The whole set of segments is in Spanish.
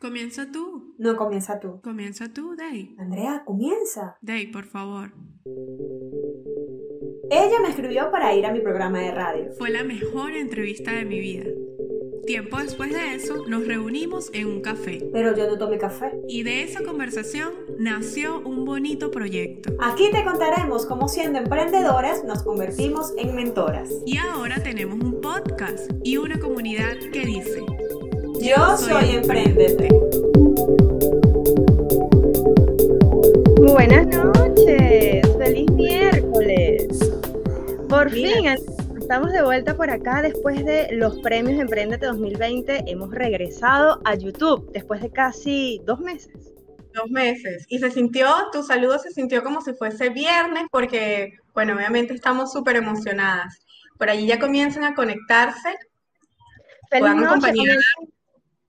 Comienza tú. No, comienza tú. Comienza tú, Day. Andrea, comienza. Day, por favor. Ella me escribió para ir a mi programa de radio. Fue la mejor entrevista de mi vida. Tiempo después de eso, nos reunimos en un café. Pero yo no tomé café. Y de esa conversación nació un bonito proyecto. Aquí te contaremos cómo siendo emprendedoras nos convertimos en mentoras. Y ahora tenemos un podcast y una comunidad que dice... Yo soy Emprendete. Buenas noches, feliz miércoles. Por fin estamos de vuelta por acá después de los premios Emprendete 2020. Hemos regresado a YouTube después de casi dos meses. Dos meses. Y se sintió, tu saludo se sintió como si fuese viernes porque, bueno, obviamente estamos súper emocionadas. Por allí ya comienzan a conectarse. Feliz noche,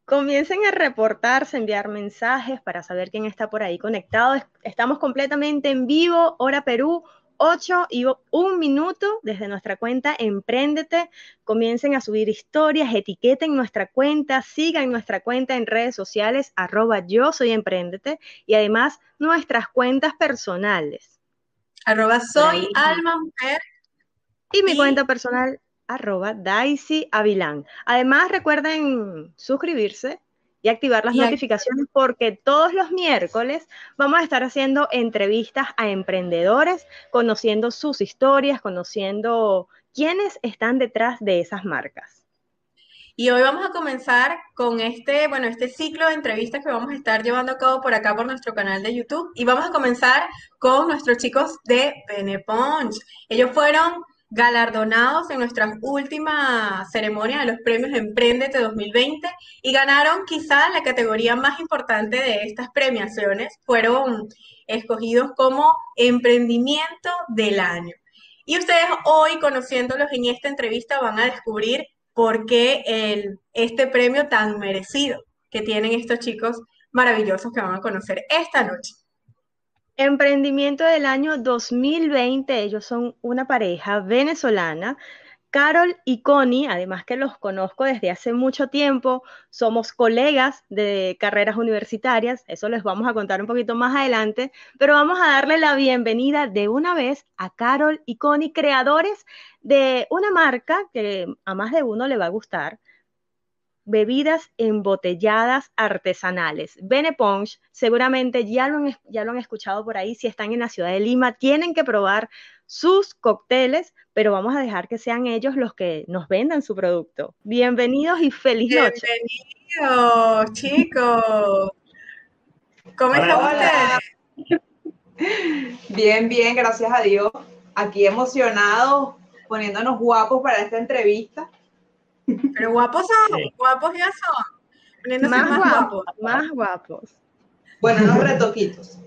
Comiencen a reportarse, enviar mensajes para saber quién está por ahí conectado. Estamos completamente en vivo, hora Perú, 8 y un minuto desde nuestra cuenta Emprendete. Comiencen a subir historias, etiqueten nuestra cuenta, sigan nuestra cuenta en redes sociales, arroba yo soy Emprendete, y además nuestras cuentas personales. Arroba soy alma mujer. Y mi cuenta personal, arroba Daisy Avilán. Además, recuerden suscribirse y activar las notificaciones porque todos los miércoles vamos a estar haciendo entrevistas a emprendedores, conociendo sus historias, conociendo quiénes están detrás de esas marcas. Y hoy vamos a comenzar con este, bueno, este ciclo de entrevistas que vamos a estar llevando a cabo por acá por nuestro canal de YouTube. Y vamos a comenzar con nuestros chicos de Benepunch. Ellos fueron galardonados en nuestra última ceremonia de los premios Emprendete 2020 y ganaron quizá la categoría más importante de estas premiaciones. Fueron escogidos como emprendimiento del año. Y ustedes hoy, conociéndolos en esta entrevista, van a descubrir por qué este premio tan merecido que tienen estos chicos maravillosos que van a conocer esta noche. Emprendimiento del año 2020, ellos son una pareja venezolana. Carol y Connie, además que los conozco desde hace mucho tiempo, somos colegas de carreras universitarias, eso les vamos a contar un poquito más adelante, pero vamos a darle la bienvenida de una vez a Carol y Connie, creadores de una marca que a más de uno le va a gustar, bebidas embotelladas artesanales. Benepunch, seguramente ya lo, han, ya lo han escuchado por ahí, si están en la ciudad de Lima, tienen que probar sus cócteles, pero vamos a dejar que sean ellos los que nos vendan su producto. Bienvenidos y feliz noche. Bienvenidos, chicos. ¿Cómo están ustedes? Bien, bien, gracias a Dios. Aquí emocionados, poniéndonos guapos para esta entrevista. Pero guapos son, guapos ya son. Más, guapos, más guapos. Bueno, unos retoquitos.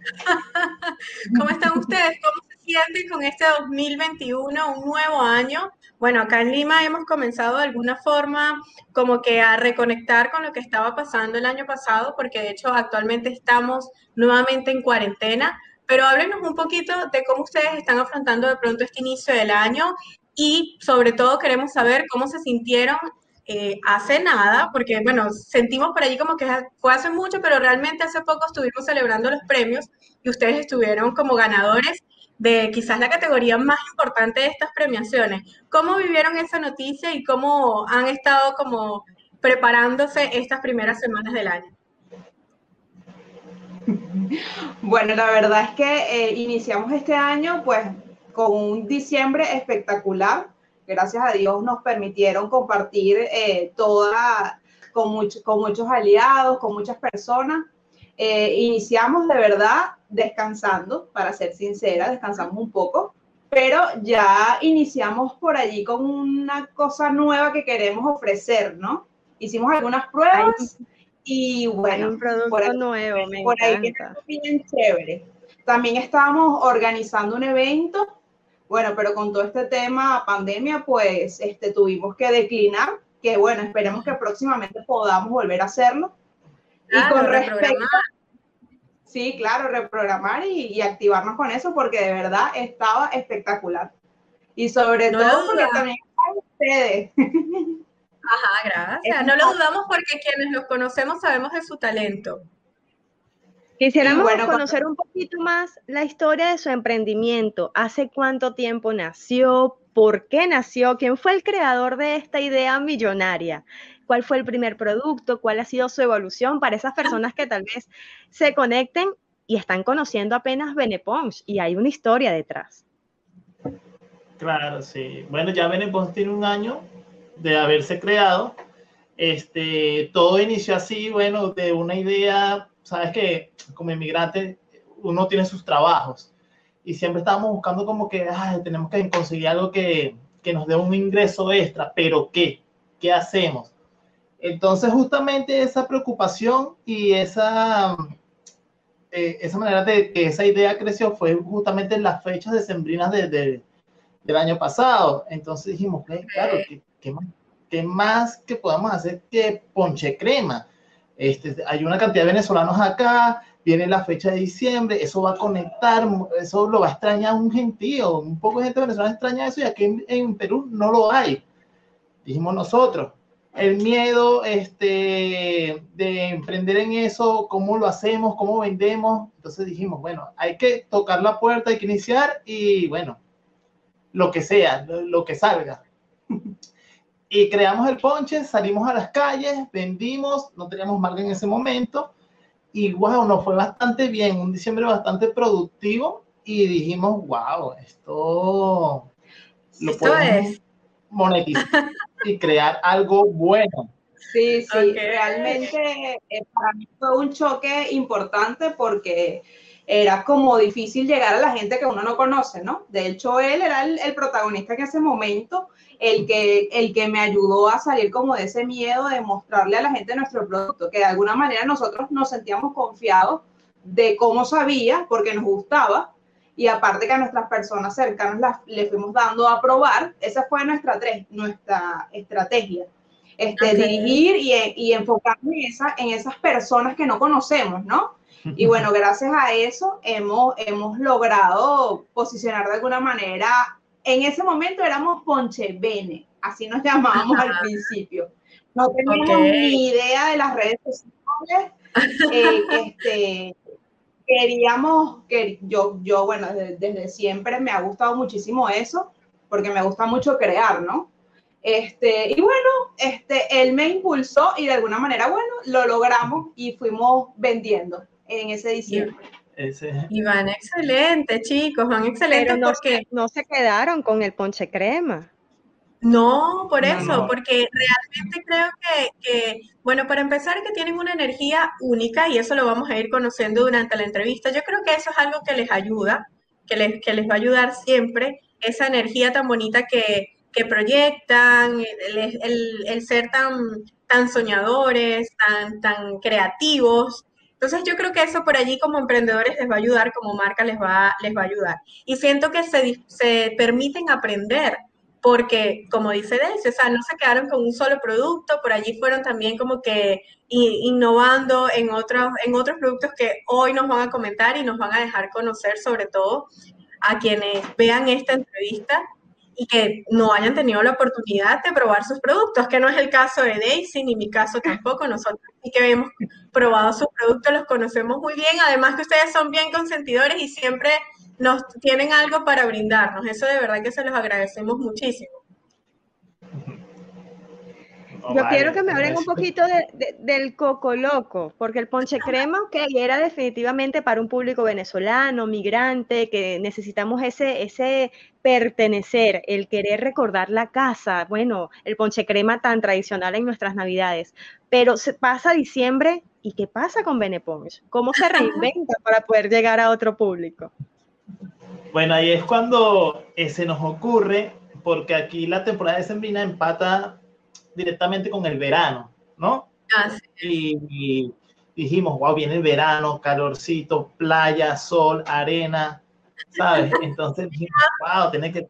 ¿Cómo están ustedes? ¿Cómo se sienten con este 2021, un nuevo año? Bueno, acá en Lima hemos comenzado de alguna forma como que a reconectar con lo que estaba pasando el año pasado, porque de hecho actualmente estamos nuevamente en cuarentena, pero háblenos un poquito de cómo ustedes están afrontando de pronto este inicio del año y sobre todo queremos saber cómo se sintieron eh, hace nada, porque bueno, sentimos por allí como que fue hace mucho, pero realmente hace poco estuvimos celebrando los premios y ustedes estuvieron como ganadores de quizás la categoría más importante de estas premiaciones. ¿Cómo vivieron esa noticia y cómo han estado como preparándose estas primeras semanas del año? Bueno, la verdad es que eh, iniciamos este año pues con un diciembre espectacular. Gracias a Dios nos permitieron compartir eh, toda, con, con muchos aliados, con muchas personas. Eh, iniciamos de verdad descansando, para ser sincera, descansamos un poco, pero ya iniciamos por allí con una cosa nueva que queremos ofrecer, ¿no? Hicimos algunas pruebas y bueno, un producto nuevo, me por encanta. ahí bien chévere. También estábamos organizando un evento bueno, pero con todo este tema pandemia, pues este, tuvimos que declinar, que bueno, esperemos que próximamente podamos volver a hacerlo. y con respecto... Sí, claro, reprogramar y, activarnos con eso porque de verdad estaba espectacular. Y sobre todo porque también ustedes. Ajá, gracias. No lo dudamos porque quienes los conocemos sabemos de su talento. Quisiéramos conocer un poquito más la historia de su emprendimiento. ¿Hace cuánto tiempo nació? ¿Por qué nació? ¿Quién fue el creador de esta idea millonaria? ¿Cuál fue el primer producto? ¿Cuál ha sido su evolución para esas personas que tal vez se conecten y están conociendo apenas Beneponge y hay una historia detrás? Claro, sí. Bueno, ya Beneponge tiene un año de haberse creado. Este, todo inició así, bueno, de una idea sabes que como inmigrante uno tiene sus trabajos y siempre estábamos buscando como que tenemos que conseguir algo que, que, nos dé un ingreso extra, pero ¿qué? ¿Qué hacemos? Entonces justamente esa preocupación y esa, eh, esa manera de que esa idea creció fue justamente en las fechas decembrinas de, de, del año pasado. Entonces dijimos, claro, ¿qué, qué, más, ¿qué más que podemos hacer que ponche crema? Este, hay una cantidad de venezolanos acá, viene la fecha de diciembre, eso va a conectar, eso lo va a extrañar un gentío, un poco de gente venezolana extraña eso y aquí en, Perú no lo hay. Dijimos nosotros, el miedo este, de emprender en eso, cómo lo hacemos, cómo vendemos. Entonces dijimos, bueno, hay que tocar la puerta, hay que iniciar y bueno, lo que sea, lo que salga. Y creamos el ponche, salimos a las calles, vendimos, no teníamos marca en ese momento. Y wow, nos fue bastante bien, un diciembre bastante productivo. Y dijimos, wow, esto lo podemos monetizar y crear algo bueno. Sí, sí, realmente eh, para mí fue un choque importante porque era como difícil llegar a la gente que uno no conoce, ¿no? De hecho, él era el, el protagonista en ese momento el que, el que me ayudó a salir como de ese miedo de mostrarle a la gente nuestro producto, que de alguna manera nosotros nos sentíamos confiados de cómo sabía, porque nos gustaba, y aparte que a nuestras personas cercanas las, le fuimos dando a probar, esa fue nuestra, nuestra estrategia. Este, dirigir y, y enfocarnos en, esa, en esas personas que no conocemos, ¿no? Y bueno, gracias a eso hemos, hemos logrado posicionar de alguna manera en ese momento éramos Ponche Bene, así nos llamábamos al principio. No teníamos ni idea de las redes sociales. Eh, este, queríamos, que yo, yo bueno, desde, siempre me ha gustado muchísimo eso, porque me gusta mucho crear, ¿no? Este, y bueno, este, él me impulsó y de alguna manera, bueno, lo logramos y fuimos vendiendo en ese diciembre. Y van excelente, chicos, van excelentes no porque... no se quedaron con el ponche crema. No, por eso, porque realmente creo que, bueno, para empezar, que tienen una energía única y eso lo vamos a ir conociendo durante la entrevista. Yo creo que eso es algo que les ayuda, que les, que les va a ayudar siempre, esa energía tan bonita que, que proyectan, el, el, ser tan, tan soñadores, tan, tan creativos. Entonces yo creo que eso por allí como emprendedores les va a ayudar, como marca les va, les va a ayudar. Y siento que se, se permiten aprender, porque como dice Daisy, o sea, no se quedaron con un solo producto, por allí fueron también como que innovando en otros, en otros productos que hoy nos van a comentar y nos van a dejar conocer sobre todo a quienes vean esta entrevista y que no hayan tenido la oportunidad de probar sus productos, que no es el caso de Daisy, ni mi caso tampoco. Nosotros sí que hemos probado sus productos, los conocemos muy bien, además que ustedes son bien consentidores y siempre nos tienen algo para brindarnos. Eso de verdad que se los agradecemos muchísimo. Yo quiero que me hablen un poquito del coco loco, porque el ponche crema, que era definitivamente para un público venezolano, migrante, que necesitamos ese, ese pertenecer, el querer recordar la casa, bueno, el ponche crema tan tradicional en nuestras navidades. Pero se pasa diciembre y ¿qué pasa con Beneponge? ¿Cómo se reinventa para poder llegar a otro público? Bueno, ahí es cuando eh, se nos ocurre, porque aquí la temporada de Sembrina empata directamente con el verano, ¿no? Ah, y, dijimos, wow, viene el verano, calorcito, playa, sol, arena, ¿sabes? Entonces dijimos, wow, que,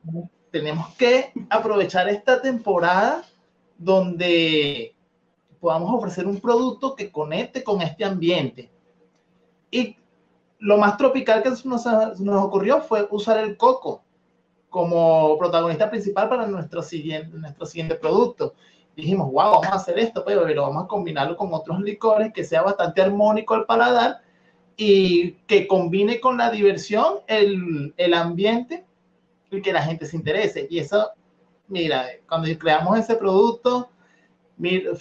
tenemos que aprovechar esta temporada donde podamos ofrecer un producto que conecte con este ambiente. Y lo más tropical que nos, nos ocurrió fue usar el coco como protagonista principal para nuestro siguiente, nuestro siguiente producto dijimos, wow, vamos a hacer esto, pero, pero vamos a combinarlo con otros licores que sea bastante armónico al paladar y que combine con la diversión el, el ambiente y que la gente se interese. Y eso, mira, cuando creamos ese producto,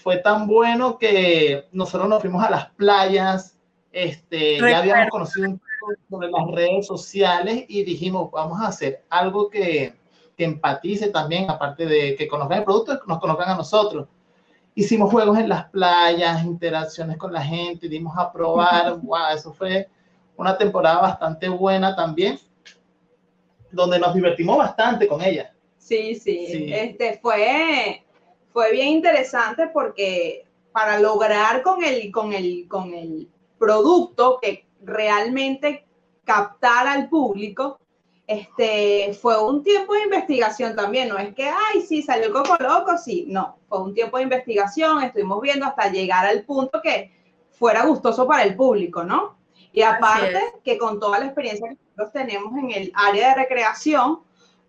fue tan bueno que nosotros nos fuimos a las playas, este, ya habíamos conocido un poco sobre las redes sociales y dijimos, vamos a hacer algo que, que empatice también, aparte de que conozcan el producto, nos conozcan a nosotros. Hicimos juegos en las playas, interacciones con la gente, dimos a probar, wow, eso fue una temporada bastante buena también, donde nos divertimos bastante con ella. Sí, sí, sí. este fue fue bien interesante porque para lograr con el, con el, con el producto que realmente captara al público, este, fue un tiempo de investigación también, no es que, ay, sí, salió Coco Loco, sí, no, fue un tiempo de investigación, estuvimos viendo hasta llegar al punto que fuera gustoso para el público, ¿no? Y aparte que con toda la experiencia que nosotros tenemos en el área de recreación,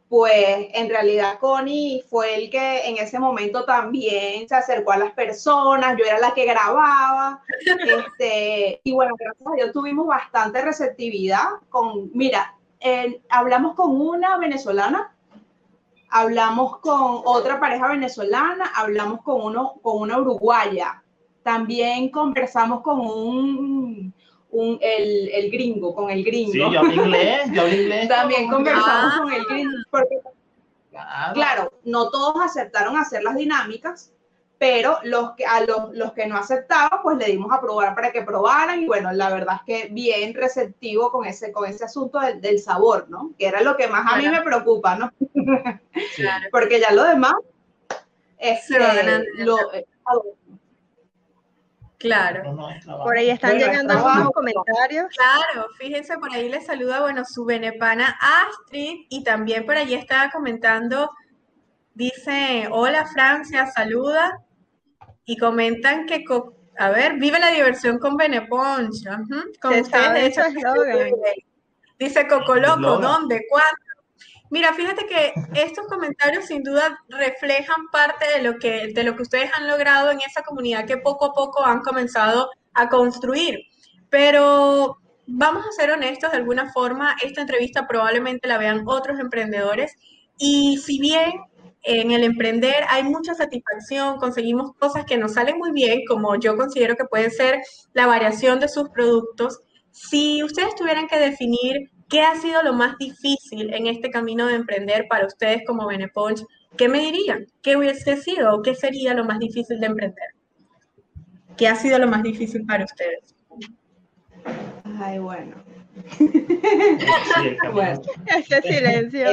pues en realidad Connie fue el que en ese momento también se acercó a las personas, yo era la que grababa, este, y bueno, gracias a Dios tuvimos bastante receptividad con, mira, hablamos con una venezolana, hablamos con otra pareja venezolana, hablamos con, uno, con una uruguaya, también conversamos con un un, el, el, gringo, con el gringo. Sí, yo hablo inglés, yo hablo inglés. También conversamos con el gringo, porque, claro. no todos aceptaron hacer las dinámicas, pero los que, a los, los, que no aceptaban, pues le dimos a probar para que probaran, y bueno, la verdad es que bien receptivo con ese, con ese asunto del, del sabor, ¿no? Que era lo que más a mí me preocupa, ¿no? Claro. porque ya lo demás, este, lo, eh, Claro. Por ahí están llegando algunos comentarios. Claro, fíjense, por ahí les saluda, bueno, su venepana Astrid y también por allí estaba comentando, dice, hola Francia, saluda y comentan que, a ver, vive la diversión con Beneponcho. Con ustedes, Dice Coco Loco, ¿dónde? ¿Cuándo? Mira, fíjate que estos comentarios sin duda reflejan parte de lo que, de lo que ustedes han logrado en esa comunidad que poco a poco han comenzado a construir. Pero vamos a ser honestos, de alguna forma, esta entrevista probablemente la vean otros emprendedores y si bien en el emprender hay mucha satisfacción, conseguimos cosas que nos salen muy bien, como yo considero que puede ser la variación de sus productos, si ustedes tuvieran que definir ¿Qué ha sido lo más difícil en este camino de emprender para ustedes como Benepunch? ¿Qué me dirían? ¿Qué hubiese sido o qué sería lo más difícil de emprender? ¿Qué ha sido lo más difícil para ustedes? Ay, bueno. bueno. Este silencio.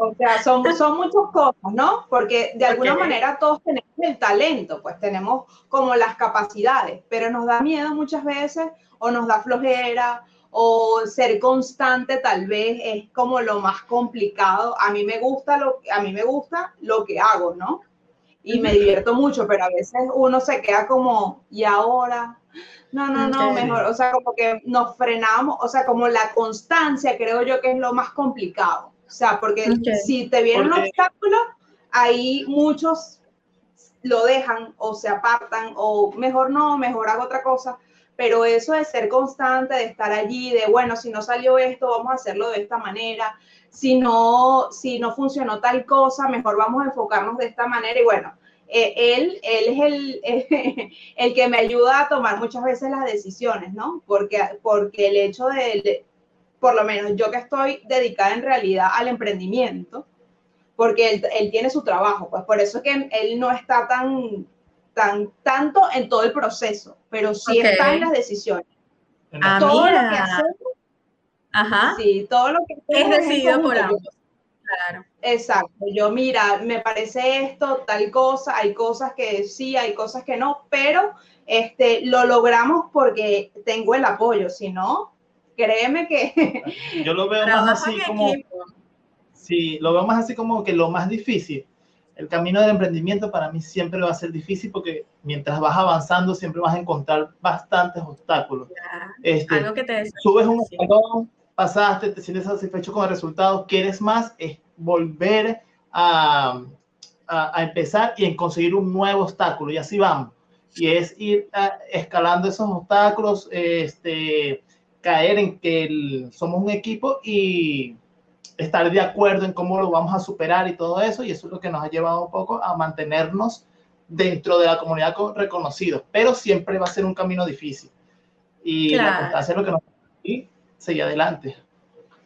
O sea, son, son muchas cosas, ¿no? Porque de alguna manera todos tenemos el talento, pues tenemos como las capacidades, pero nos da miedo muchas veces o nos da flojera o ser constante tal vez es como lo más complicado. A mí me gusta lo, a mí me gusta lo que hago, ¿no? Y me divierto mucho, pero a veces uno se queda como, ¿y ahora? No, no, no, mejor, o sea, como que nos frenamos, o sea, como la constancia creo yo que es lo más complicado. O sea, porque si te viene un obstáculo, ahí muchos lo dejan o se apartan o mejor no, mejor hago otra cosa. Pero eso de ser constante, de estar allí, de bueno, si no salió esto, vamos a hacerlo de esta manera, si no, si no funcionó tal cosa, mejor vamos a enfocarnos de esta manera y bueno, eh, él, él es el, el que me ayuda a tomar muchas veces las decisiones, ¿no? Porque, porque el hecho de, por lo menos yo que estoy dedicada en realidad al emprendimiento, porque él, él tiene su trabajo, pues por eso es que él no está tan tanto en todo el proceso, pero sí está en las decisiones. Ah, todo lo que hacemos, Ajá. Sí, todo lo que hacemos es decidido por ambos. Claro. Exacto. Yo, mira, me parece esto, tal cosa, hay cosas que sí, hay cosas que no, pero este, lo logramos porque tengo el apoyo, si no, créeme que... Yo lo veo más así como... Sí, lo veo más así como que lo más difícil el camino del emprendimiento para mí siempre va a ser difícil porque mientras vas avanzando siempre vas a encontrar bastantes obstáculos. Este, algo que te subes un escalón, pasaste, te sientes satisfecho con el resultado, quieres más, es volver a, a, empezar y en conseguir un nuevo obstáculo, y así vamos. Y es ir ah, escalando esos obstáculos, este, caer en que somos un equipo y estar de acuerdo en cómo lo vamos a superar y todo eso, y eso es lo que nos ha llevado un poco a mantenernos dentro de la comunidad reconocidos, pero siempre va a ser un camino difícil. Y la constancia es lo que nos y seguir adelante.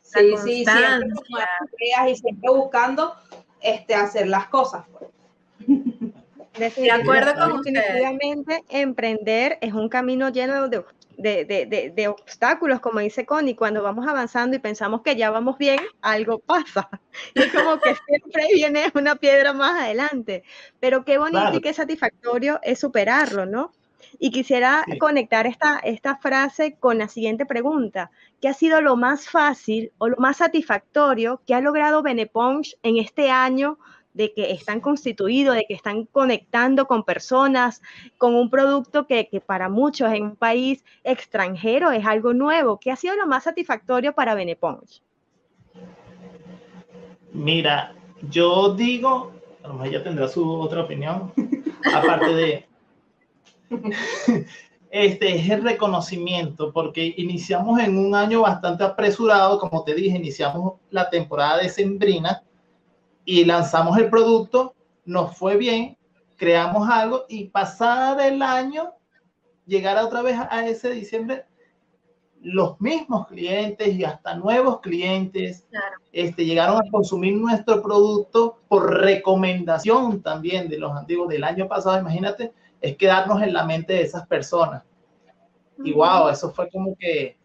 Sí, sí, siempre y siempre buscando este, hacer las cosas. Pues. De acuerdo con Definitivamente, emprender es un camino lleno de, de, de, de, obstáculos, como dice Connie, cuando vamos avanzando y pensamos que ya vamos bien, algo pasa. Y es como que siempre viene una piedra más adelante. Pero qué bonito y qué satisfactorio es superarlo, ¿no? Y quisiera conectar esta, esta frase con la siguiente pregunta. ¿Qué ha sido lo más fácil o lo más satisfactorio que ha logrado Beneponch en este año de que están constituidos, de que están conectando con personas, con un producto que, que, para muchos en un país extranjero es algo nuevo. ¿Qué ha sido lo más satisfactorio para Beneponch? Mira, yo digo, a lo mejor ella tendrá su otra opinión, aparte de, este es el reconocimiento, porque iniciamos en un año bastante apresurado, como te dije, iniciamos la temporada de Sembrina y lanzamos el producto, nos fue bien, creamos algo y pasada del año, llegar otra vez a ese diciembre, los mismos clientes y hasta nuevos clientes este, llegaron a consumir nuestro producto por recomendación también de los antiguos del año pasado, imagínate, es quedarnos en la mente de esas personas. Y wow, eso fue como que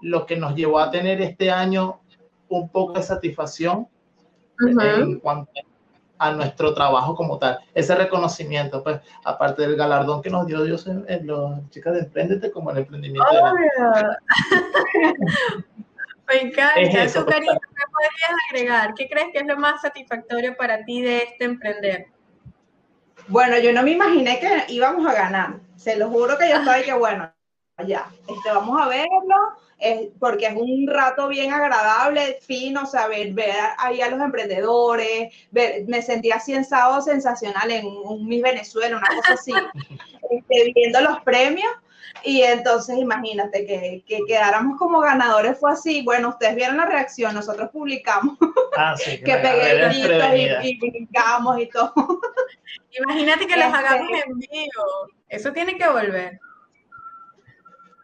lo que nos llevó a tener este año un poco de satisfacción en cuanto a nuestro trabajo como tal. Ese reconocimiento, pues, aparte del galardón que nos dio Dios en, los chicas de Emprendete, como el emprendimiento. Me encanta. eso, ¿qué podrías agregar? ¿Qué crees que es lo más satisfactorio para ti de este emprender? Bueno, yo no me imaginé que íbamos a ganar. Se lo juro que yo estaba que, bueno, ya, este, vamos a verlo, porque es un rato bien agradable, fino, saber ver ahí a los emprendedores, me sentía así en sábado sensacional en un Miss Venezuela, una cosa así, este, viendo los premios. Y entonces imagínate que, que, quedáramos como ganadores fue así. Bueno, ustedes vieron la reacción, nosotros publicamos ah, que pegué gritos y, y, brincamos y todo. Imagínate que les este hagamos en vivo. Eso tiene que volver.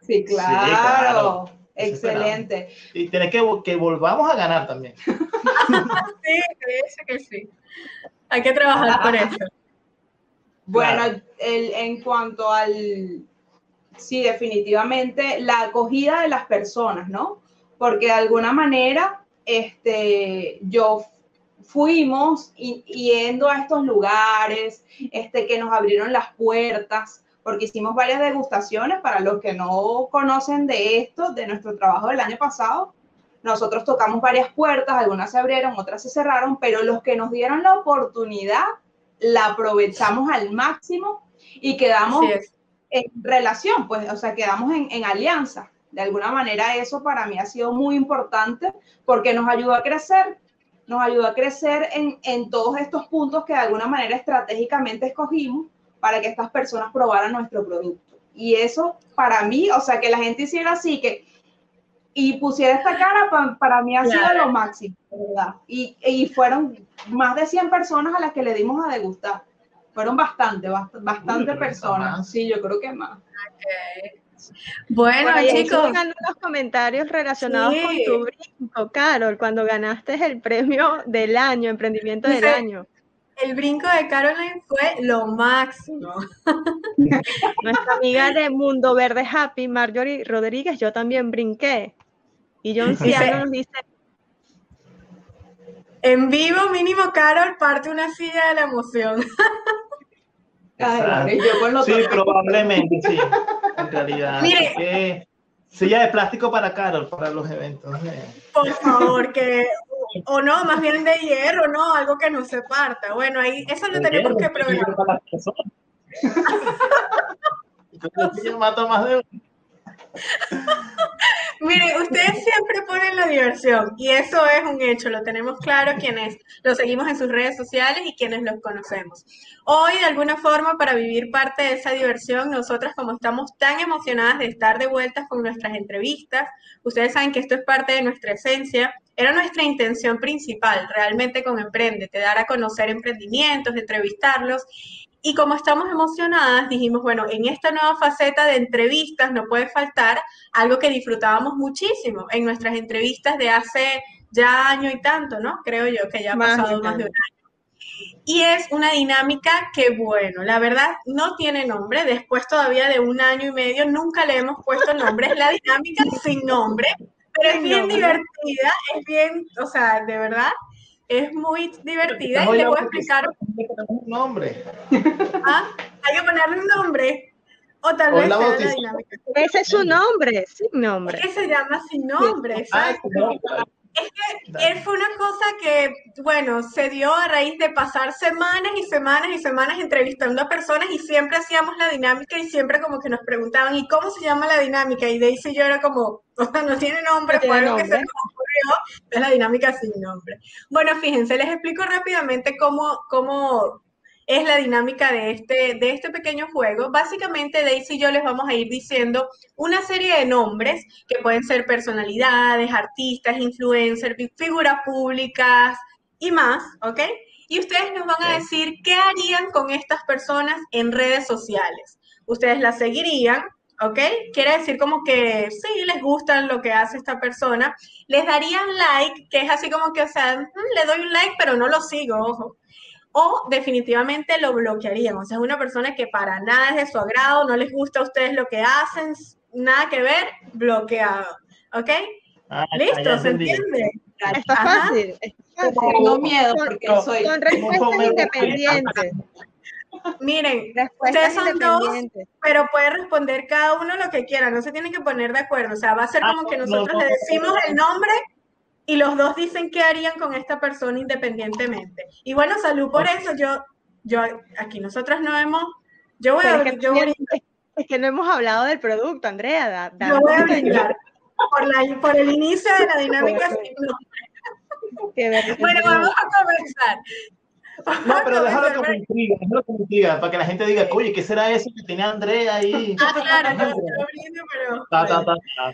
Sí, claro. Excelente. Y tenés que que volvamos a ganar también. sí, eso que sí. Hay que trabajar por eso. Bueno, el, en cuanto al, sí, definitivamente, la acogida de las personas, ¿no? Porque de alguna manera, este, yo fuimos yendo a estos lugares, este, que nos abrieron las puertas, porque hicimos varias degustaciones. Para los que no conocen de esto, de nuestro trabajo del año pasado, nosotros tocamos varias puertas, algunas se abrieron, otras se cerraron, pero los que nos dieron la oportunidad, la aprovechamos al máximo y quedamos en relación, pues, o sea, quedamos en, en alianza. De alguna manera eso para mí ha sido muy importante porque nos ayudó a crecer, nos ayudó a crecer en, en todos estos puntos que de alguna manera estratégicamente escogimos para que estas personas probaran nuestro producto. Y eso para mí, o sea, que la gente hiciera así, que y pusiera esta cara, para, mí ha sido lo máximo, ¿verdad? Y, y, fueron más de 100 personas a las que le dimos a degustar. Fueron bastante, bastante, personas. Sí, yo creo que más. Bueno, chicos. Tengan unos comentarios relacionados con tu brinco, Carol, cuando ganaste el premio del año, emprendimiento del año. El brinco de Caroline fue lo máximo. Nuestra amiga de Mundo Verde Happy, Marjorie Rodríguez, yo también brinqué. Y John Ciano nos dice. En vivo, mínimo, Carol parte una silla de la emoción. sí, probablemente, sí. En realidad. Mire, silla de plástico para Carol, para los eventos. Por favor, que. O no, más bien de hierro, ¿no? Algo que no se parta. Bueno, ahí eso lo tenemos que programar. mata más de Miren, ustedes siempre ponen la diversión y eso es un hecho, lo tenemos claro quienes lo seguimos en sus redes sociales y quienes los conocemos. Hoy, de alguna forma, para vivir parte de esa diversión, nosotras como estamos tan emocionadas de estar de vuelta con nuestras entrevistas, ustedes saben que esto es parte de nuestra esencia, era nuestra intención principal realmente con Emprendete, dar a conocer emprendimientos, entrevistarlos y como estamos emocionadas, dijimos, bueno, en esta nueva faceta de entrevistas no puede faltar algo que disfrutábamos muchísimo en nuestras entrevistas de hace ya año y tanto, ¿no? Creo yo que ya ha pasado más de un año. Y es una dinámica que, bueno, la verdad no tiene nombre. Después todavía de un año y medio nunca le hemos puesto nombre. Es la dinámica sin nombre, pero es bien divertida, es bien, o sea, de verdad, es muy divertida y le voy a explicar. Un nombre. ¿Ah? Hay que ponerle un nombre. O tal vez sea la dinámica. Ese es su nombre, sin nombre. Es que se llama sin nombre, exacto. Es que él fue una cosa que, bueno, se dio a raíz de pasar semanas y semanas y semanas entrevistando a personas y siempre hacíamos la dinámica y siempre como que nos preguntaban, ¿y cómo se llama la dinámica? Y Daisy y yo era como, no tiene nombre, fue algo que se nos ocurrió, es la dinámica sin nombre. Bueno, fíjense, les explico rápidamente cómo, cómo es la dinámica de este, de este pequeño juego. Básicamente, Daisy y yo les vamos a ir diciendo una serie de nombres que pueden ser personalidades, artistas, influencers, figuras públicas y más, ¿ok? Y ustedes nos van a decir qué harían con estas personas en redes sociales. Ustedes las seguirían, ¿ok? Quiere decir como que sí, les gusta lo que hace esta persona. Les darían like, que es así como que, o sea, mm, le doy un like, pero no lo sigo, ojo o definitivamente lo bloquearían. O sea, es una persona que para nada es de su agrado, no les gusta a ustedes lo que hacen, nada que ver, bloqueado. ¿Ok? Ah, ¿Listo? ¿Se entiende? Está Ajá. fácil. está fácil. Tengo miedo porque Son- soy. Son respuestas independientes. Miren, ustedes son dos, pero puede responder cada uno lo que quiera, no se tienen que poner de acuerdo. O sea, va a ser Ah, como que no, nosotros no, le no. decimos el nombre y los dos dicen qué harían con esta persona independientemente. Y bueno, salud por eso. Yo, yo, aquí nosotros no hemos, yo voy Pero a, es, que, yo voy es- es que no hemos hablado del producto, Andrea. da- da- Yo voy a brindar por, la- por el inicio de la dinámica. sin que Bueno, vamos a comenzar. No, a pero déjalo comenzar. como intriga, déjalo como intriga, para que la gente diga, oye, ¿qué será eso que tenía Andrea ahí? Ah, claro, yo, yo brindo, pero... Ta, ta, ta, ta.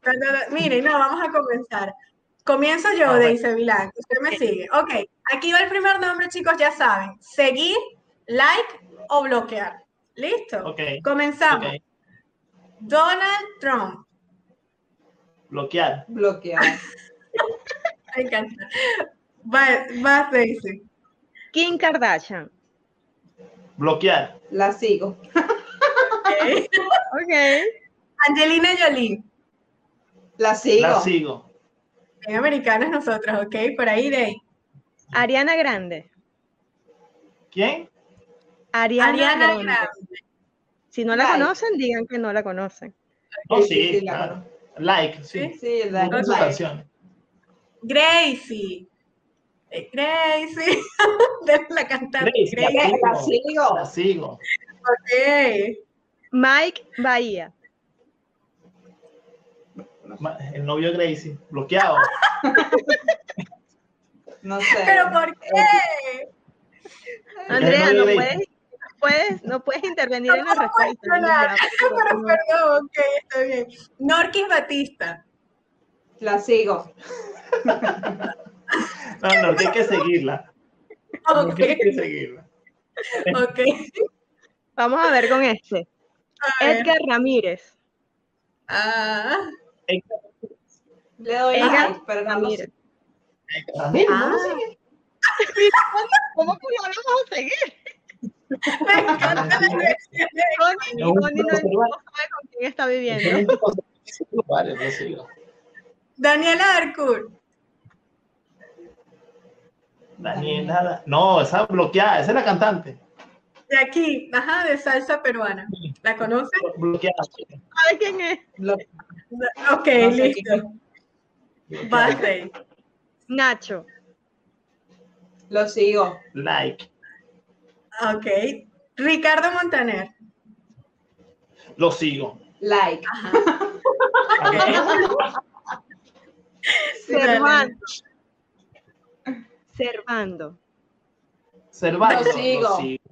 Ta, ta, ta. Miren, no, vamos a comenzar. Comienzo yo, Ah, bueno. dice Vilán. Usted me sigue. Ok, aquí va el primer nombre, chicos, ya saben. Seguir, like o bloquear. ¿Listo? Ok, Comenzamos. Donald Trump. Bloquear. bloqueado. Me encanta. Va- Vas, Daisy. Kim Kardashian. Bloquear. La sigo. Ok. Ok. Angelina Jolie. La sigo. La sigo. En americanas nosotros, ok, por ahí de ahí. Ariana Grande. ¿Quién? Ariana, Ariana Grande. Grande. Si no la Like. conocen, digan que no la conocen. No, Sí, sí, sí, la claro. Like, sí. ¿Sí? Sí, like. canciones. Gracie. Eh, Gracie. De la cantante. Gracie, la Gracie. La sigo. La sigo. Ok. Mike Bahía. El novio de Gracie. Bloqueado. No sé. ¿Pero por qué? Andrea, no puedes, puedes, no puedes intervenir No en la respuesta. Pero No. perdón, ok, está bien. Norquis Batista. La sigo. No, no, hay que seguirla. No, Ok, hay que seguirla. ok. Vamos a ver con este. A ver. Edgar Ramírez. Ah, Le doy no lo Ramírez. ¿no? ah, ¿Cómo que lo vamos a seguir? me encanta la dirección de- Connie, No, Connie no, no, no sabe con quién está viviendo. Daniela Darcourt. Daniela. No, esa bloqueada, esa es la cantante. De aquí, ajá, de salsa peruana. ¿La conoce? Bloqueada. ¿Sabe quién es? Lo- Ok, No sé listo. Rey. Nacho. Lo sigo. Like. Ok. Ricardo Montaner. Lo sigo. Like. Ajá. Servando. Servando. Servando. Lo sigo. Lo sigo.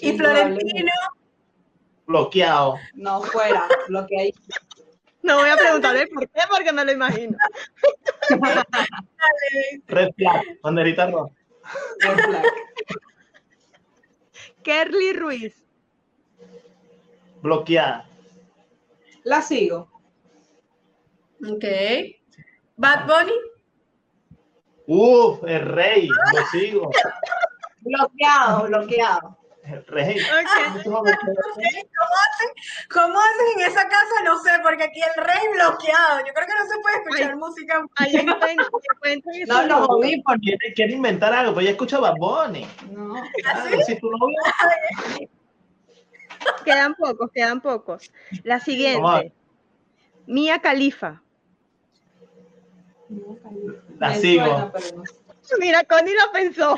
Y. Florentino, Bloqueado. No fuera, lo que hay. No voy a preguntarle por qué, porque me lo imagino. Red flag. Banderita roja. red flag. Kerly Ruiz. Bloqueada. La sigo. ok. Bad Bunny, Uf, el rey. Lo sigo. Bloqueado, bloqueado. El rey. Ok. ¿cómo hacen? ¿Cómo hacen en esa casa? No sé, porque aquí el rey bloqueado. Yo creo que no se puede escuchar Ay. música. Ahí encuentran, No, los logos. audífonos. Quiere, quiere inventar algo, pero ya escucha Bad Bunny. No. Claro, si tu novio. Quedan pocos, quedan pocos. La siguiente. Mía Califa. La Me sigo. suena, pero no. Mira, Connie lo pensó.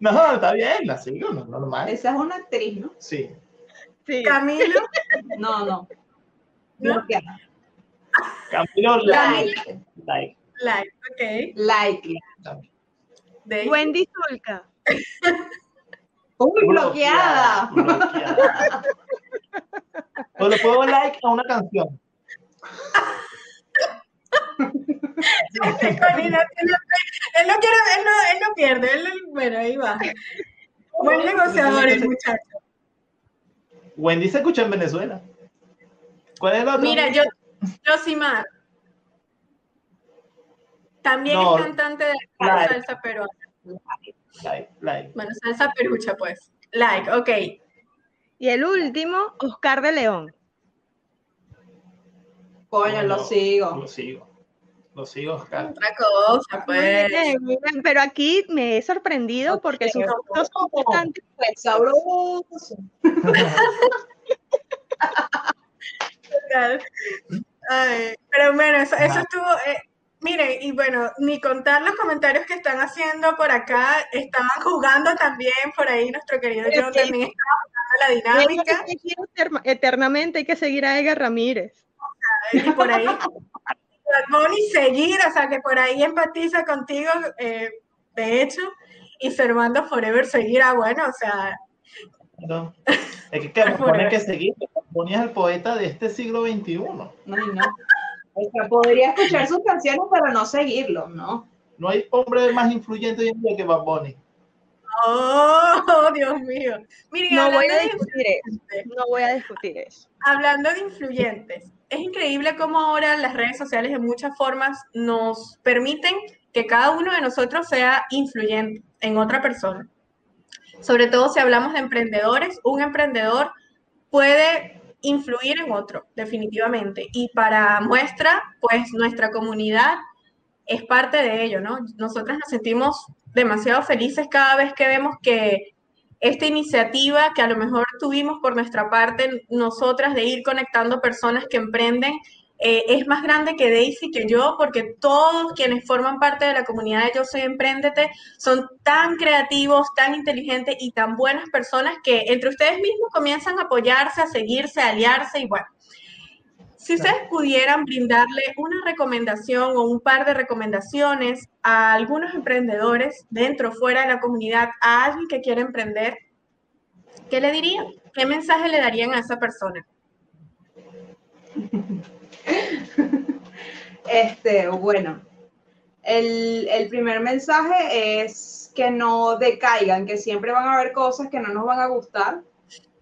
No, está bien, la sigo, no, normal. Esa es una actriz, ¿no? Sí. Sí. Camilo, No, no. ¿No? Bloqueada. Camilo, like. Like. like. like, ok. Like. Daisy. Wendy Zulka. Uy, bloqueada. bloqueada. O le puedo like a una canción. Él, no, quiere, él no, él no pierde. Él, bueno, ahí va. Buen negociador el muchacho. Wendy se escucha en Venezuela. ¿Cuál es el otro? Mira, yo, Josimar. También No. es cantante de Like. salsa peruana. Like, like. Bueno, salsa perucha, pues. Like, ok. Y el último, Oscar de León. Coño, lo sigo. Lo sigo. Lo sigo, Oscar. Otra cosa, pues. Muy bien, muy bien, Pero aquí me he sorprendido porque sus fotos son bastante Pues sabroso. Total. Ay, pero bueno, eso, eso estuvo. eh, mire, y bueno, ni contar los comentarios que están haciendo por acá. Estaban jugando también por ahí. Nuestro querido Pero John sí. también estaba jugando la dinámica. Que eternamente, hay que seguir a Edgar Ramírez. Y por ahí. Bad Bunny seguir, o sea, que por ahí empatiza contigo, eh, de hecho. Y Servando Forever seguir, ah, bueno, o sea, No. Es que, que pone que seguir. Bonnie es el poeta de este siglo XXI. No, no. O sea, podría escuchar sus canciones, pero no seguirlo, ¿no? No hay hombre más influyente hoy en día que Bad Bunny. oh, Dios mío. Miren, No voy a discutir eso. No voy a discutir eso. Hablando de influyentes, es increíble cómo ahora las redes sociales de muchas formas nos permiten que cada uno de nosotros sea influyente en otra persona. Sobre todo si hablamos de emprendedores, un emprendedor puede influir en otro, definitivamente. Y para muestra, pues nuestra comunidad es parte de ello, ¿no? Nosotras nos sentimos demasiado felices cada vez que vemos que esta iniciativa que a lo mejor tuvimos por nuestra parte, nosotras, de ir conectando personas que emprenden, eh, es más grande que Daisy, que yo, porque todos quienes forman parte de la comunidad de Yo Soy Emprendete son tan creativos, tan inteligentes y tan buenas personas que entre ustedes mismos comienzan a apoyarse, a seguirse, a aliarse y bueno. Si ustedes pudieran brindarle una recomendación o un par de recomendaciones a algunos emprendedores dentro o fuera de la comunidad, a alguien que quiere emprender, ¿qué le dirían? ¿Qué mensaje le darían a esa persona? Este, bueno, el, el primer mensaje es que no decaigan, que siempre van a haber cosas que no nos van a gustar,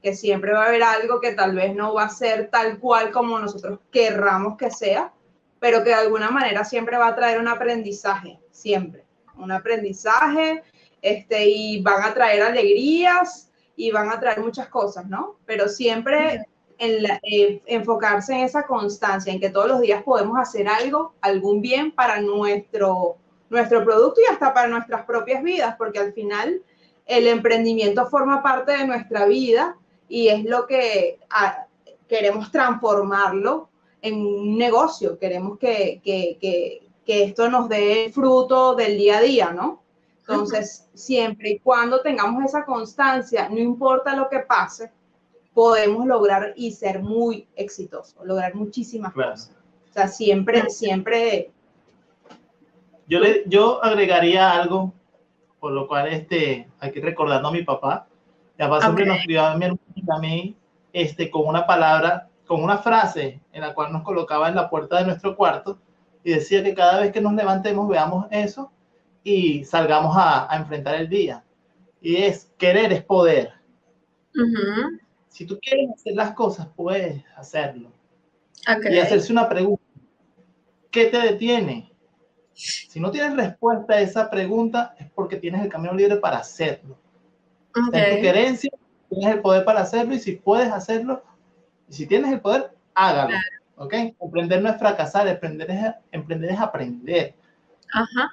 que siempre va a haber algo que tal vez no va a ser tal cual como nosotros querramos que sea, pero que de alguna manera siempre va a traer un aprendizaje, siempre, un aprendizaje, este, y van a traer alegrías y van a traer muchas cosas, ¿no? Pero siempre eh, enfocarse en esa constancia, en que todos los días podemos hacer algo, algún bien para nuestro, nuestro producto y hasta para nuestras propias vidas, porque al final el emprendimiento forma parte de nuestra vida y es lo que ah, queremos transformarlo en un negocio, queremos que, que, que, que esto nos dé el fruto del día a día, ¿no? Entonces, siempre y cuando tengamos esa constancia, no importa lo que pase, podemos lograr y ser muy exitosos, lograr muchísimas cosas. O sea, siempre, siempre. Yo, le, yo agregaría algo, por lo cual este, aquí recordando a mi papá, mi papá siempre nos crió a mi hermano y a mí este, con una palabra, con una frase en la cual nos colocaba en la puerta de nuestro cuarto y decía que cada vez que nos levantemos veamos eso y salgamos a, a enfrentar el día. Y es, querer es poder. Si tú quieres hacer las cosas, puedes hacerlo. Y hacerse una pregunta. ¿Qué te detiene? Si no tienes respuesta a esa pregunta, es porque tienes el camino libre para hacerlo. Okay. tu querencia, tienes el poder para hacerlo y si puedes hacerlo, y si tienes el poder, hágalo. ¿Ok? Emprender no es fracasar, emprender es, emprender es aprender. Ajá.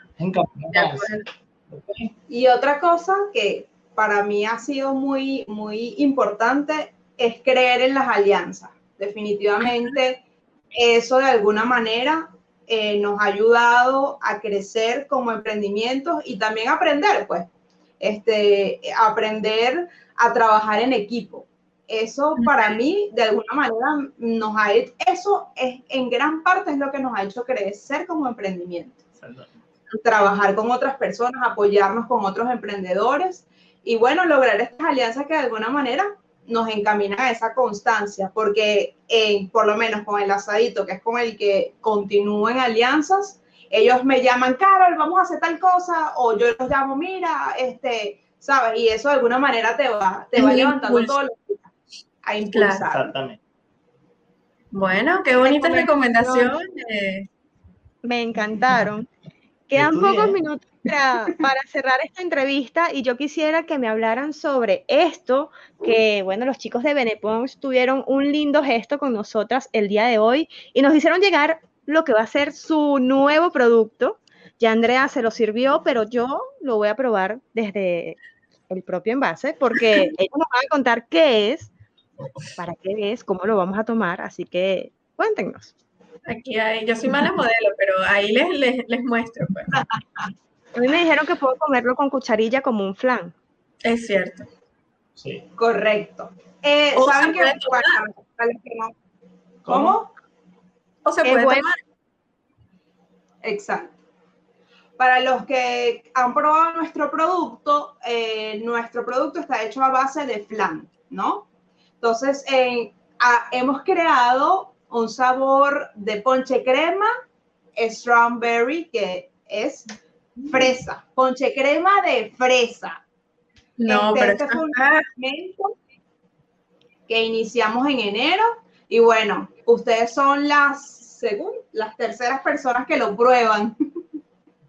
Y otra cosa que para mí ha sido muy, muy importante es creer en las alianzas. Definitivamente eso de alguna manera eh, nos ha ayudado a crecer como emprendimientos y también aprender, pues, este, aprender a trabajar en equipo. Eso para mí, de alguna manera, nos ha hecho, eso es, en gran parte es lo que nos ha hecho crecer como emprendimiento. Trabajar con otras personas, apoyarnos con otros emprendedores y bueno, lograr estas alianzas que de alguna manera nos encaminan a esa constancia, porque por lo menos con el asadito, que es con el que continúo en alianzas, ellos me llaman, Carol, vamos a hacer tal cosa, o yo los llamo, mira, este, ¿sabes? Y eso de alguna manera te va, te va levantando todo lo a impulsar. Exactamente. Bueno, qué bonita recomendación. Me encantaron. Quedan pocos minutos para, cerrar esta entrevista y yo quisiera que me hablaran sobre esto, que bueno, los chicos de Benepons tuvieron un lindo gesto con nosotras el día de hoy y nos hicieron llegar lo que va a ser su nuevo producto. Ya Andrea se lo sirvió, pero yo lo voy a probar desde el propio envase porque ellos nos van a contar qué es, para qué es, cómo lo vamos a tomar, así que cuéntenos. Aquí hay, yo soy mala modelo, pero ahí les, les, muestro. Pues. A mí me dijeron que puedo comerlo con cucharilla como un flan. Es cierto. Sí. Correcto. Eh, ¿Saben qué? ¿Cómo? O se puede tomar. Exacto. Para los que han probado nuestro producto, eh, nuestro producto está hecho a base de flan, ¿no? Entonces, hemos creado un sabor de ponche crema, strawberry, que es fresa, ponche crema de fresa. No, este, pero este fue un experimento que iniciamos en enero y bueno, ustedes son las según las terceras personas que lo prueban.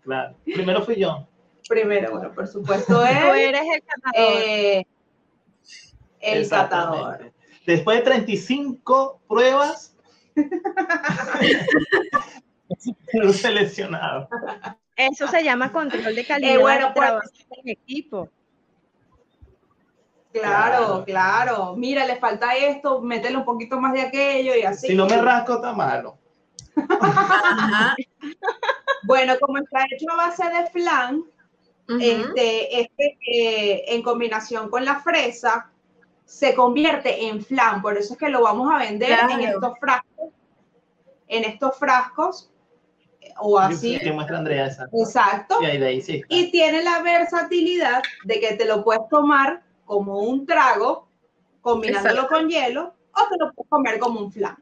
Claro. Primero fui yo. Primero, bueno, por supuesto él. Tú eres el catador. Eh, el catador. Después de 35 pruebas, seleccionado. Eso se llama control de calidad eh, bueno, pues, en equipo. Claro, claro, Mira, le falta esto, métele un poquito más de aquello y así. Si no me rasco, está malo. Bueno, como está hecho a base de flan, este, este eh, en combinación con la fresa, se convierte en flan. Por eso es que lo vamos a vender en estos frascos. En estos frascos o así. Que muestra Andrea esa. Exacto. Y, ahí de ahí, sí, y tiene la versatilidad de que te lo puedes tomar como un trago, combinándolo con hielo, o te lo puedes comer como un flan.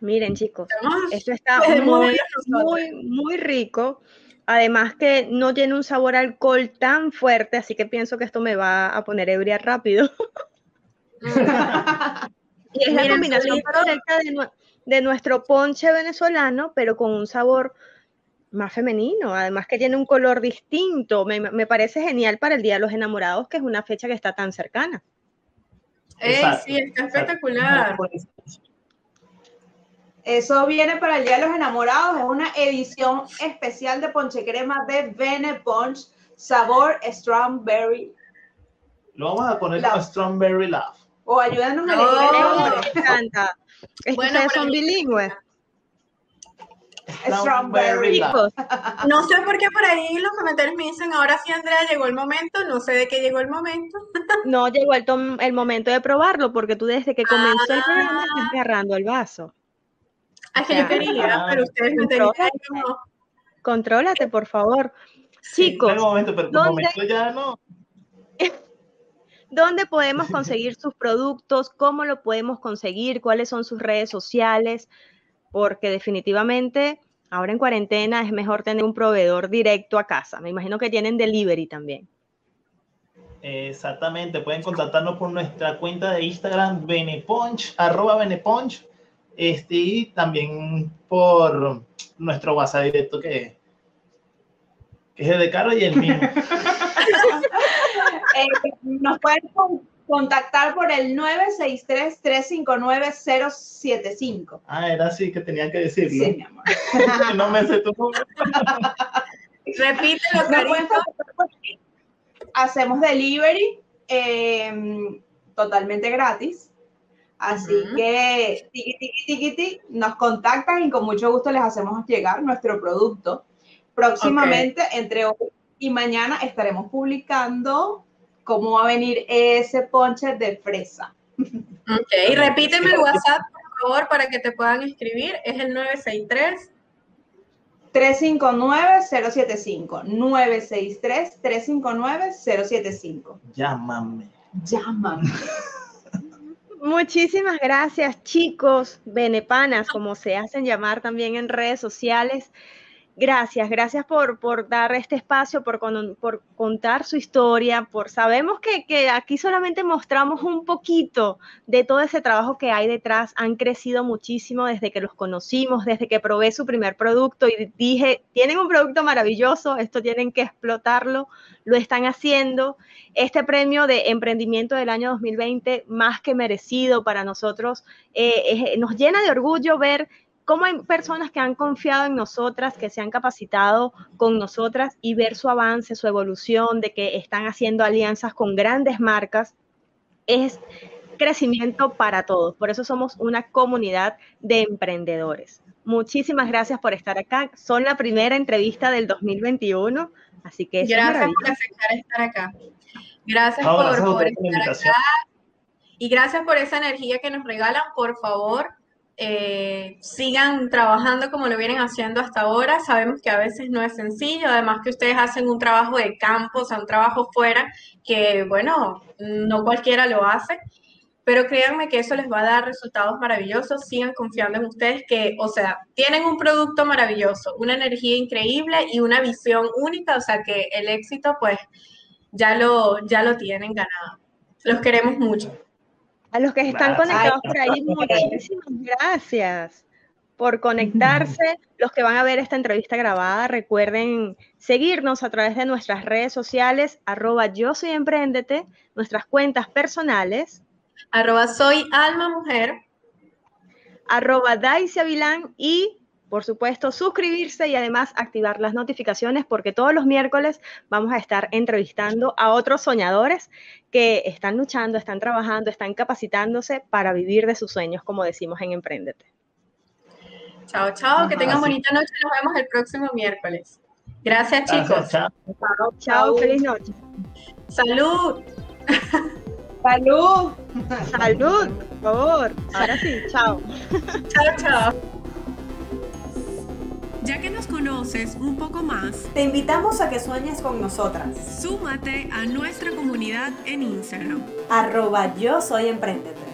Miren, chicos, esto está muy, muy, muy rico. Además que no tiene un sabor alcohol tan fuerte, así que pienso que esto me va a poner ebria rápido. y es la combinación perfecta de, de nuestro ponche venezolano, pero con un sabor más femenino, además que tiene un color distinto. Me, parece genial para el Día de los Enamorados, que es una fecha que está tan cercana. Eh, sí, está espectacular. Eso viene para el Día de los Enamorados, es una edición especial de ponche crema de Bene Punch, sabor strawberry. Lo vamos a poner como strawberry love. O ayúdanos a elegir el nombre. Me encanta. Es que ustedes son bilingües. Strawberry. No sé por qué por ahí los comentarios me dicen, ahora sí, Andrea, llegó el momento. No sé de qué llegó el momento. no llegó el, tom- el momento de probarlo porque tú desde que comenzó el programa Ah. estás agarrando el vaso. Ah, es que yo quería, pero ustedes me tenían ahí como- Contrólate, por favor. Chicos, momento, pero ¿dónde- momento ya no. ¿dónde podemos conseguir sus productos? ¿Cómo lo podemos conseguir? ¿Cuáles son sus redes sociales? Porque definitivamente ahora en cuarentena es mejor tener un proveedor directo a casa. Me imagino que tienen delivery también. Exactamente, pueden contactarnos por nuestra cuenta de Instagram, Beneponch, arroba Beneponch, este, y también por nuestro WhatsApp directo que, que es el de Caro y el mío. Eh, nos pueden con- contactar por el 963-359-075. Ah, era así que tenía que decirlo. Sí, mi amor. no me sé tu número. Repítelo. Hacemos delivery eh, totalmente gratis. Así que tiqui, tiqui, tiqui, tiqui, nos contactan y con mucho gusto les hacemos llegar nuestro producto. Próximamente, entre hoy y mañana, estaremos publicando cómo va a venir ese ponche de fresa. Ok, repíteme el WhatsApp, por favor, para que te puedan escribir. Es el 963. 359-075. 963-359-075. Llámame. Llámame. Muchísimas gracias, chicos, benepanas, como se hacen llamar también en redes sociales. Gracias, gracias por, por dar este espacio, por, con- por contar su historia, por sabemos que, que aquí solamente mostramos un poquito de todo ese trabajo que hay detrás. Han crecido muchísimo desde que los conocimos, desde que probé su primer producto y dije, tienen un producto maravilloso, esto tienen que explotarlo, lo están haciendo este premio de emprendimiento del año 2020 más que merecido para nosotros. eh, es- nos llena de orgullo ver cómo hay personas que han confiado en nosotras, que se han capacitado con nosotras y ver su avance, su evolución, de que están haciendo alianzas con grandes marcas. Es crecimiento para todos. Por eso somos una comunidad de emprendedores. Muchísimas gracias por estar acá. Son la primera entrevista del 2021, así que Gracias por aceptar estar acá. Gracias No, por, por estar acá. Y gracias por esa energía que nos regalan. Por favor, eh, sigan trabajando como lo vienen haciendo hasta ahora. Sabemos que a veces no es sencillo, además que ustedes hacen un trabajo de campo, o sea, un trabajo fuera, que bueno, no cualquiera lo hace. Pero créanme que eso les va a dar resultados maravillosos. Sigan confiando en ustedes que, o sea, tienen un producto maravilloso, una energía increíble y una visión única. O sea, que el éxito, pues, ya lo, ya lo tienen ganado. Los queremos mucho. A los que están Gracias. conectados por ahí, muchísimas gracias por conectarse. Los que van a ver esta entrevista grabada, recuerden seguirnos a través de nuestras redes sociales, arroba yo soy emprendete, nuestras cuentas personales, Arroba soy alma mujer. arroba Daisy Avilán y, por supuesto, suscribirse y además activar las notificaciones porque todos los miércoles vamos a estar entrevistando a otros soñadores que están luchando, están trabajando, están capacitándose para vivir de sus sueños, como decimos en Emprendete. Chao, chao. Que tengan sí. bonita noche. Nos vemos el próximo miércoles. Gracias, Gracias, chicos. chao. Chao, Chao. feliz noche. Salud. Salud. Salud, por favor. Ahora sí, chao. Chao, chao. Ya que nos conoces un poco más, Te invitamos a que sueñes con nosotras. súmate a nuestra comunidad en Instagram. Arroba yo soy emprendete.